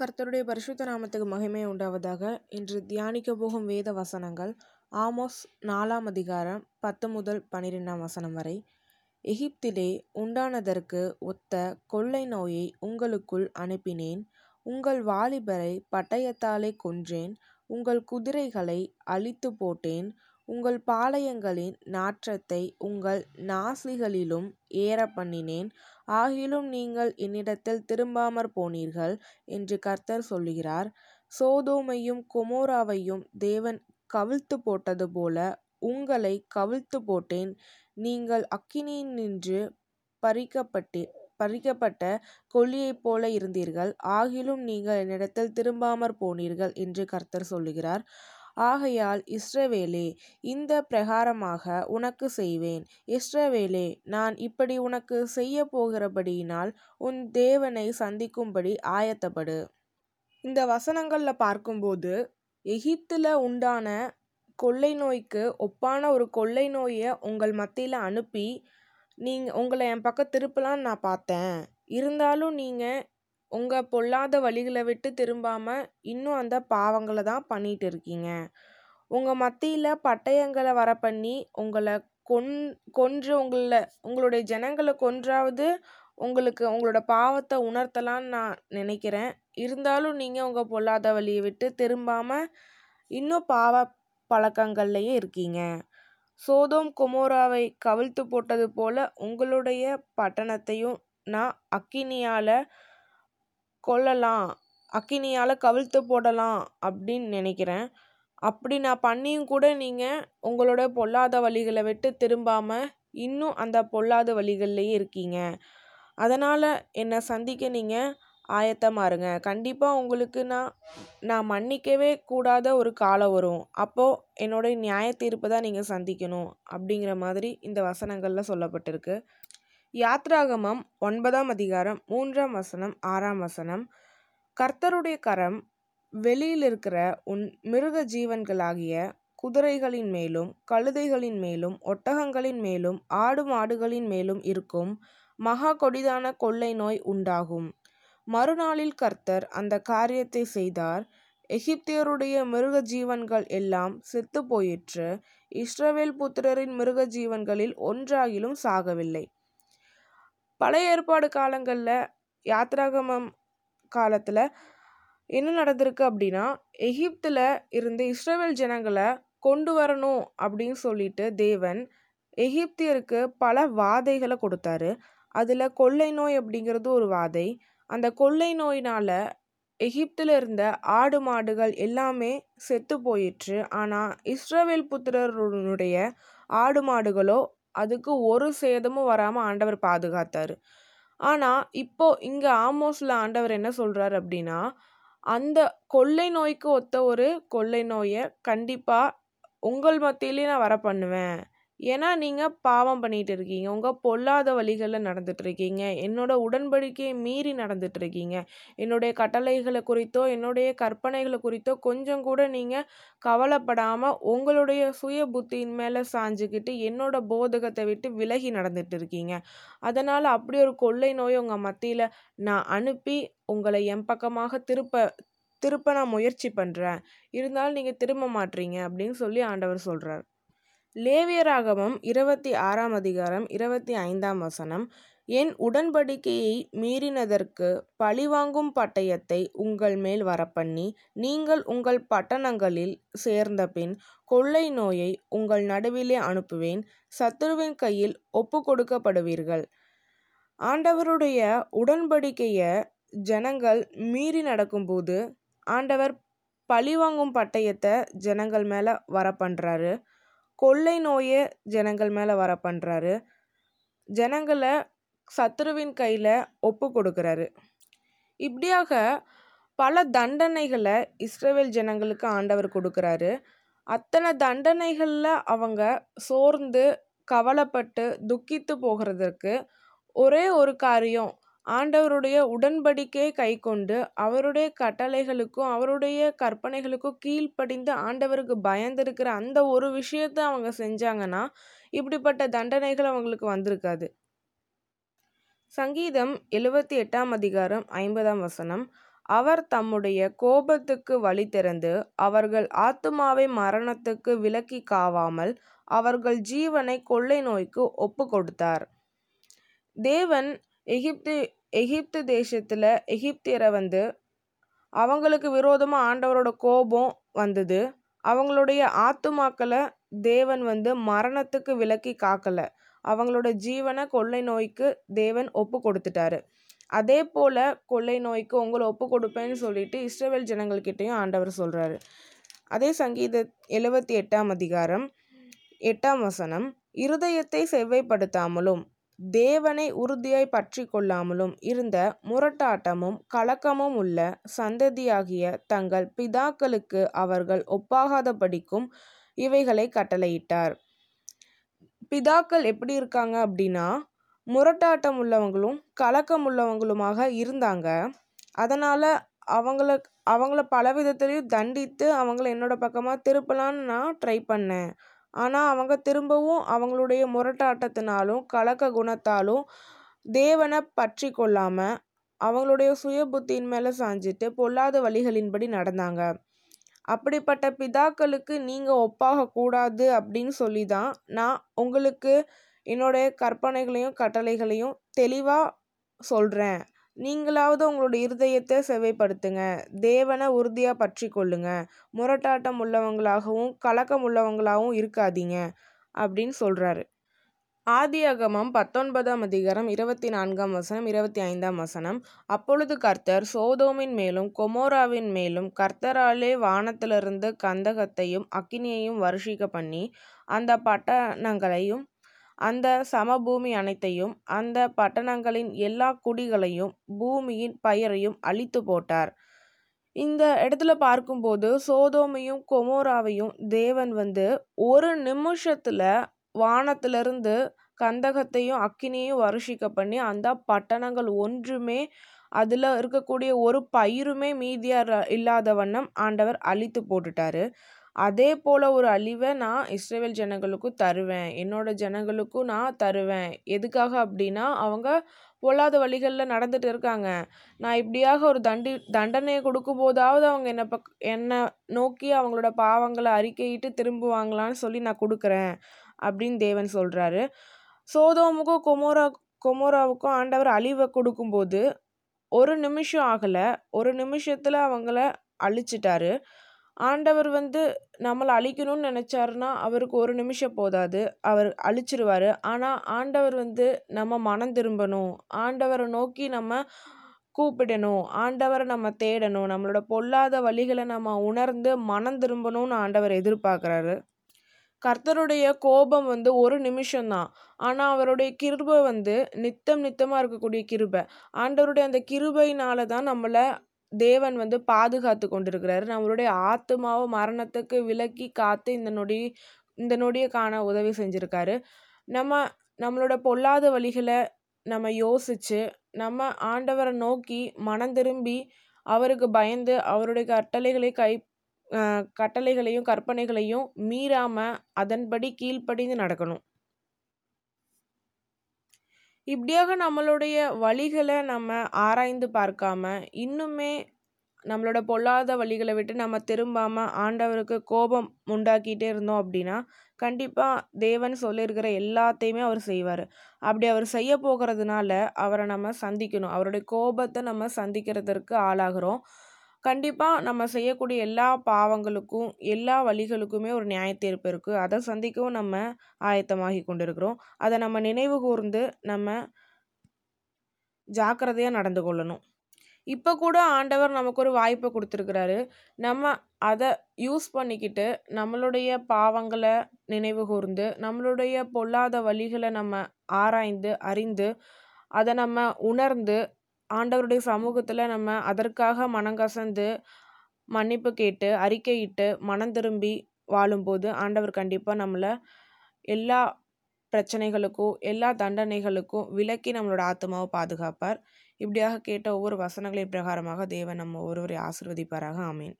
கர்த்தருடைய பரிசுத்த நாமத்துக்கு மகிமை உண்டாவதாக. இன்று தியானிக்க போகும் வேத வசனங்கள் ஆமோஸ் நாலாம் அதிகாரம் பத்து முதல் பனிரெண்டாம் வசனம் வரை. எகிப்திலே உண்டானதற்கு ஒத்த கொள்ளை நோயை உங்களுக்குள் அனுப்பினேன். உங்கள் வாலிபரை பட்டயத்தாலே கொன்றேன். உங்கள் குதிரைகளை அழித்து போட்டேன். உங்கள் பாளையங்களின் நாற்றத்தை உங்கள் நாசிகளிலும் ஏற பண்ணினேன். ஆகிலும் நீங்கள் என்னிடத்தில் திரும்பாமற் போனீர்கள் என்று கர்த்தர் சொல்லுகிறார். சோதோமையும் கொமோராவையும் தேவன் கவிழ்த்து போட்டது போல உங்களை கவிழ்த்து போட்டேன். நீங்கள் அக்கினியினின்று பறிக்கப்பட்டு பறிக்கப்பட்ட கொள்ளியைப் போல இருந்தீர்கள். ஆகிலும் நீங்கள் என்னிடத்தில் திரும்பாமற் போனீர்கள் என்று கர்த்தர் சொல்லுகிறார். ஆகையால் இஸ்ரவேலே இந்த பிரகாரமாக உனக்கு செய்வேன். இஸ்ரவேலே நான் இப்படி உனக்கு செய்ய போகிறபடியினால் உன் தேவனை சந்திக்கும்படி ஆயத்தப்படு. இந்த வசனங்களில் பார்க்கும்போது எகிப்தில் உண்டான கொள்ளை நோய்க்கு ஒப்பான ஒரு கொள்ளை நோயை உங்கள் மத்தியில் அனுப்பி நீங்கள் உங்களை என் பக்கம் திருப்பலான்னு நான் பார்த்தேன். இருந்தாலும் நீங்கள் உங்கள் பொல்லாத வழிகளை விட்டு திரும்பாமல் இன்னும் அந்த பாவங்களை தான் பண்ணிகிட்டு இருக்கீங்க. உங்கள் மத்தியில் பட்டயங்களை வர பண்ணி உங்களை கொன் கொன்று உங்களை உங்களுடைய ஜனங்களை கொன்றாவது உங்களுக்கு உங்களோட பாவத்தை உணர்த்தலான்னு நான் நினைக்கிறேன். இருந்தாலும் நீங்கள் உங்கள் பொல்லாத வழியை விட்டு திரும்பாமல் இன்னும் பாவ பழக்கங்கள்லையே இருக்கீங்க. சோதோம் கொமோராவை கவிழ்த்து போட்டது போல உங்களுடைய பட்டணத்தையும் நான் அக்கினியால் கொல்லலாம் அக்கினியால் கவிழ்த்து போடலாம் அப்படின்னு நினைக்கிறேன். அப்படி நான் பண்ணியும் கூட நீங்கள் உங்களோட பொல்லாத வழிகளை விட்டு திரும்பாமல் இன்னும் அந்த பொல்லாத வழிகள்லையே இருக்கீங்க. அதனால் என்னை சந்திக்க நீங்கள் ஆயத்தமாக இருங்க. கண்டிப்பாக உங்களுக்கு நான் நான் மன்னிக்கவே கூடாத ஒரு காலம் வரும். அப்போது என்னோட நியாய தீர்ப்பு தான் நீங்கள் சந்திக்கணும் அப்படிங்கிற மாதிரி இந்த வசனங்களில் சொல்லப்பட்டிருக்கு. யாத்ராகமம் ஒன்பதாம் அதிகாரம் மூன்றாம் வசனம் ஆறாம் வசனம். கர்த்தருடைய கரம் வெளியில் இருக்கிற உன் மிருக ஜீவன்களாகிய குதிரைகளின் மேலும் கழுதைகளின் மேலும் ஒட்டகங்களின் மேலும் ஆடு மாடுகளின் மேலும் இருக்கும் மகா கொடிதான கொள்ளை நோய் உண்டாகும். மறுநாளில் கர்த்தர் அந்த காரியத்தை செய்தார். எகிப்தியருடைய மிருக ஜீவன்கள் எல்லாம் செத்து போயிற்று. இஸ்ரவேல் புத்திரரின் மிருக ஜீவன்களில் ஒன்றாகிலும் சாகவில்லை. பழைய ஏற்பாடு காலங்களில் யாத்ராகமம் காலத்தில் என்ன நடந்திருக்கு அப்படின்னா எகிப்தில் இருந்து இஸ்ரேல் ஜனங்களை கொண்டு வரணும் அப்படின்னு சொல்லிட்டு தேவன் எகிப்தியருக்கு பல வாதைகளை கொடுத்தாரு. அதில் கொள்ளை நோய் அப்படிங்கிறது ஒரு வாதை. அந்த கொள்ளை நோயினால் எகிப்தில் இருந்த ஆடு மாடுகள் எல்லாமே செத்து போயிற்று. ஆனால் இஸ்ரவேல் புத்திரருடைய ஆடு மாடுகளோ அதுக்கு ஒரு சேதமும் வராமல் ஆண்டவர் பாதுகாத்தார். ஆனால் இப்போ இங்கே ஆமோஸில் ஆண்டவர் என்ன சொல்கிறார் அப்படின்னா அந்த கொள்ளை நோய்க்கு ஒத்த ஒரு கொள்ளை நோயை கண்டிப்பாக உங்கள் மத்தியிலே நான் வர பண்ணுவேன் ஏன்னா நீங்கள் பாவம் பண்ணிகிட்டு இருக்கீங்க. உங்கள் பொல்லாத வழிகளில் நடந்துகிட்ருக்கீங்க என்னோட உடன்படிக்கையை மீறி நடந்துகிட்ருக்கீங்க என்னுடைய கட்டளைகளை குறித்தோ என்னுடைய கற்பனைகளை குறித்தோ கொஞ்சம் கூட நீங்கள் கவலைப்படாமல் உங்களுடைய சுய புத்தியின் மேலே சாஞ்சுக்கிட்டு என்னோட போதகத்தை விட்டு விலகி நடந்துகிட்டு இருக்கீங்க. அதனால் அப்படி ஒரு கொள்ளை நோய் உங்கள் மத்தியில் நான் அனுப்பி உங்களை என் பக்கமாக திருப்ப திருப்ப நான் முயற்சி பண்ணுறேன் இருந்தாலும் நீங்கள் திரும்ப மாட்டீங்க அப்படின்னு சொல்லி ஆண்டவர் சொல்கிறார் லேவியராகமம் இருபத்தி ஆறாம் அதிகாரம் இருபத்தி ஐந்தாம் வசனம். என் உடன்படிக்கையை மீறினதற்கு பழிவாங்கும் பட்டயத்தை உங்கள் மேல் வரப்பண்ணி நீங்கள் உங்கள் பட்டணங்களில் சேர்ந்த பின் கொள்ளை நோயை உங்கள் நடுவிலே அனுப்புவேன் சத்துருவின் கையில் ஒப்பு கொடுக்கப்படுவீர்கள் ஆண்டவருடைய உடன்படிக்கையை ஜனங்கள் மீறி நடக்கும்போது ஆண்டவர் பழிவாங்கும் பட்டயத்தை ஜனங்கள் மேலே வர பண்ணுறாரு கொள்ளை நோயை ஜனங்கள் மேலே வர பண்ணுறாரு ஜனங்களை சத்துருவின் கையில் ஒப்பு கொடுக்குறாரு. இப்படியாக பல தண்டனைகளை இஸ்ரேவேல் ஜனங்களுக்கு ஆண்டவர் கொடுக்குறாரு. அத்தனை தண்டனைகளில் அவங்க சோர்ந்து கவலைப்பட்டு துக்கித்து போகிறதுக்கு ஒரே ஒரு காரியம் ஆண்டவருடைய உடன்படிக்கையை கை கொண்டு அவருடைய கட்டளைகளுக்கும் அவருடைய கற்பனைகளுக்கும் கீழ்ப்படிந்து ஆண்டவருக்கு பயந்திருக்கிற அந்த ஒரு விஷயத்தை அவங்க செஞ்சாங்கன்னா இப்படிப்பட்ட தண்டனைகள் அவங்களுக்கு வந்திருக்காது. சங்கீதம் எழுபத்தி எட்டாம் அதிகாரம் ஐம்பதாம் வசனம். அவர் தம்முடைய கோபத்துக்கு வழி திறந்து அவர்கள் ஆத்துமாவை மரணத்துக்கு விலக்கி காவாமல் அவர்கள் ஜீவனை கொள்ளை நோய்க்கு ஒப்பு கொடுத்தார் தேவன் எகிப்து எகிப்து தேசத்தில் எகிப்தியரை வந்து அவங்களுக்கு விரோதமாக ஆண்டவரோட கோபம் வந்தது. அவங்களுடைய ஆத்துமாக்களை தேவன் வந்து மரணத்துக்கு விலக்கி காக்கலை. அவங்களோட ஜீவனை கொள்ளை நோய்க்கு தேவன் ஒப்பு கொடுத்துட்டாரு. அதே போல கொள்ளை நோய்க்கு உங்களை ஒப்பு கொடுப்பேன்னு சொல்லிட்டு இஸ்ரவேல் ஜனங்கள்கிட்டையும் ஆண்டவர் சொல்றாரு. அதே சங்கீத எழுபத்தி எட்டாம் அதிகாரம் எட்டாம் வசனம் இருதயத்தை செவ்வைப்படுத்தாமலும் தேவனை உறுதியாய் பற்றி கொள்ளாமலும் இருந்த முரட்டாட்டமும் கலக்கமும் உள்ள சந்ததியாகிய தங்கள் பிதாக்களுக்கு அவர்கள் ஒப்பாகாதபடிக்கும் இவைகளை கட்டளையிட்டார். பிதாக்கள் எப்படி இருக்காங்க அப்படின்னா முரட்டாட்டம் உள்ளவங்களும் கலக்கம் உள்ளவங்களுமாக இருந்தாங்க. அதனால் அவங்கள அவங்கள பல விதத்துலேயும் தண்டித்து அவங்கள என்னோட பக்கமாக திருப்பலான்னு நான் ட்ரை பண்ணேன். ஆனால் அவங்க திரும்பவும் அவங்களுடைய முரட்டாட்டத்தினாலும் கலக்க குணத்தாலும் தேவனை பற்றி கொள்ளாமல் அவங்களுடைய சுய புத்தியின் மேலே சாஞ்சிட்டு பொல்லாத வழிகளின்படி நடந்தாங்க. அப்படிப்பட்ட பிதாக்களுக்கு நீங்கள் ஒப்பாக கூடாது அப்படின்னு சொல்லி தான் நான் உங்களுக்கு என்னுடைய கற்பனைகளையும் கட்டளைகளையும் தெளிவாக சொல்கிறேன் நீங்களாவது உங்களுடைய இருதயத்தை செவைப்படுத்துங்க. தேவனை உறுதியாக பற்றி கொள்ளுங்க முரட்டாட்டம் உள்ளவங்களாகவும் கலக்கம் உள்ளவங்களாகவும் இருக்காதீங்க அப்படின்னு சொல்கிறாரு ஆதியாகமம் பத்தொன்பதாம் அதிகாரம் இருபத்தி நான்காம் வசனம் இருபத்தி ஐந்தாம் வசனம். அப்பொழுது கர்த்தர் சோதோமின் மேலும் கொமோராவின் மேலும் கர்த்தராலே வானத்திலிருந்து கந்தகத்தையும் அக்கினியையும் வருஷிக்க பண்ணி அந்த பட்டணங்களையும் அந்த சமபூமி அனைத்தையும் அந்த பட்டணங்களின் எல்லா குடிகளையும் பூமியின் பயிரையும் அழித்து போட்டார். இந்த இடத்துல பார்க்கும்போது சோதோமையும் கொமோராவையும் தேவன் வந்து ஒரு நிமிஷத்துல வானத்திலிருந்து கந்தகத்தையும் அக்கினியையும் வருஷிக்க பண்ணி அந்த பட்டணங்கள் ஒன்றுமே அதில் இருக்கக்கூடிய ஒரு பயிருமே மீதியாக இல்லாத வண்ணம் ஆண்டவர் அழித்து போட்டுட்டாரு. அதே போல் ஒரு அழிவை நான் இஸ்ரேவேல் ஜனங்களுக்கும் தருவேன். என்னோட ஜனங்களுக்கும் நான் தருவேன். எதுக்காக அப்படின்னா அவங்க பொல்லாத வழிகளில் நடந்துட்டு இருக்காங்க. நான் இப்படியாக ஒரு தண்டி தண்டனையை கொடுக்கும் போதாவது அவங்க என்னை பக் என்னை நோக்கி அவங்களோட பாவங்களை அறிக்கையிட்டு திரும்புவாங்களான்னு சொல்லி நான் கொடுக்குறேன் அப்படின்னு தேவன் சொல்கிறாரு சோதோமுக்கும் கொமோரா கொமோராவுக்கும் ஆண்டவர் அழிவை கொடுக்கும்போது ஒரு நிமிஷம் ஆகலை. ஒரு நிமிஷத்தில் அவங்கள அழிச்சிட்டாரு. ஆண்டவர் வந்து நம்மளை அழிக்கணும்னு நினச்சாருன்னா அவருக்கு ஒரு நிமிஷம் போதாது. அவர் அழிச்சிருவார். ஆனால் ஆண்டவர் வந்து நம்ம மனம் திரும்பணும். ஆண்டவரை நோக்கி நம்ம கூப்பிடணும். ஆண்டவரை நம்ம தேடணும். நம்மளோட பொல்லாத வழிகளை நம்ம உணர்ந்து மனம் திரும்பணும்னு ஆண்டவர் எதிர்பார்க்குறாரு. கர்த்தருடைய கோபம் வந்து ஒரு நிமிஷம்தான். ஆனால் அவருடைய கிருபை வந்து நித்தம் நித்தமாக இருக்கக்கூடிய கிருபை. ஆண்டவருடைய அந்த கிருபையினால தான் நம்மளை தேவன் வந்து பாதுகாத்து கொண்டிருக்கிறாரு. நம்மளுடைய ஆத்மாவை மரணத்துக்கு விலக்கி காத்து இந்த நொடி இந்த நொடியை காண உதவி செஞ்சுருக்காரு. நம்ம நம்மளோட பொல்லாத வழிகளை நம்ம யோசித்து நம்ம ஆண்டவரை நோக்கி மனம் திரும்பி அவருக்கு பயந்து அவருடைய கட்டளைகளை கை கட்டளைகளையும் கற்பனைகளையும் மீறாமல் அதன்படி கீழ்ப்படிந்து நடக்கணும். இப்படியாக நம்மளுடைய வழிகளை நம்ம ஆராய்ந்து பார்க்காம இன்னுமே நம்மளோட பொல்லாத வழிகளை விட்டு நம்ம திரும்பாம ஆண்டவருக்கு கோபம் உண்டாக்கிட்டே இருந்தோம் அப்படின்னா கண்டிப்பாக தேவன் சொல்லியிருக்கிற எல்லாத்தையுமே அவர் செய்வார். அப்படி அவர் செய்ய போகிறதுனால அவரை நம்ம சந்திக்கணும். அவருடைய கோபத்தை நம்ம சந்திக்கிறதற்கு ஆளாகிறோம். கண்டிப்பாக நம்ம செய்யக்கூடிய எல்லா பாவங்களுக்கும் எல்லா வழிகளுக்குமே ஒரு நியாயத்தீர்ப்பு இருக்குது அதை சந்திக்கவும் நம்ம ஆயத்தமாகி கொண்டிருக்கிறோம். அதை நம்ம நினைவு கூர்ந்து நம்ம ஜாக்கிரதையாக நடந்து கொள்ளணும். இப்போ கூட ஆண்டவர் நமக்கு ஒரு வாய்ப்பை கொடுத்துருக்குறாரு. நம்ம அதை யூஸ் பண்ணிக்கிட்டு நம்மளுடைய பாவங்களை நினைவு கூர்ந்து நம்மளுடைய பொல்லாத வழிகளை நம்ம ஆராய்ந்து அறிந்து அதை நம்ம உணர்ந்து ஆண்டவருடைய சமூகத்தில் நம்ம அதற்காக மனங்கசந்து மன்னிப்பு கேட்டு அறிக்கையிட்டு மனம் திரும்பி வாழும்போது ஆண்டவர் கண்டிப்பாக நம்மளை எல்லா பிரச்சனைகளுக்கும் எல்லா தண்டனைகளுக்கும் விலக்கி நம்மளோட ஆத்மாவை பாதுகாப்பார். இப்படியாக கேட்ட ஒவ்வொரு வசனங்களின் பிரகாரமாக தேவன் நம்ம ஒருவரை ஆசிர்வதிப்பாராக. ஆமீன்.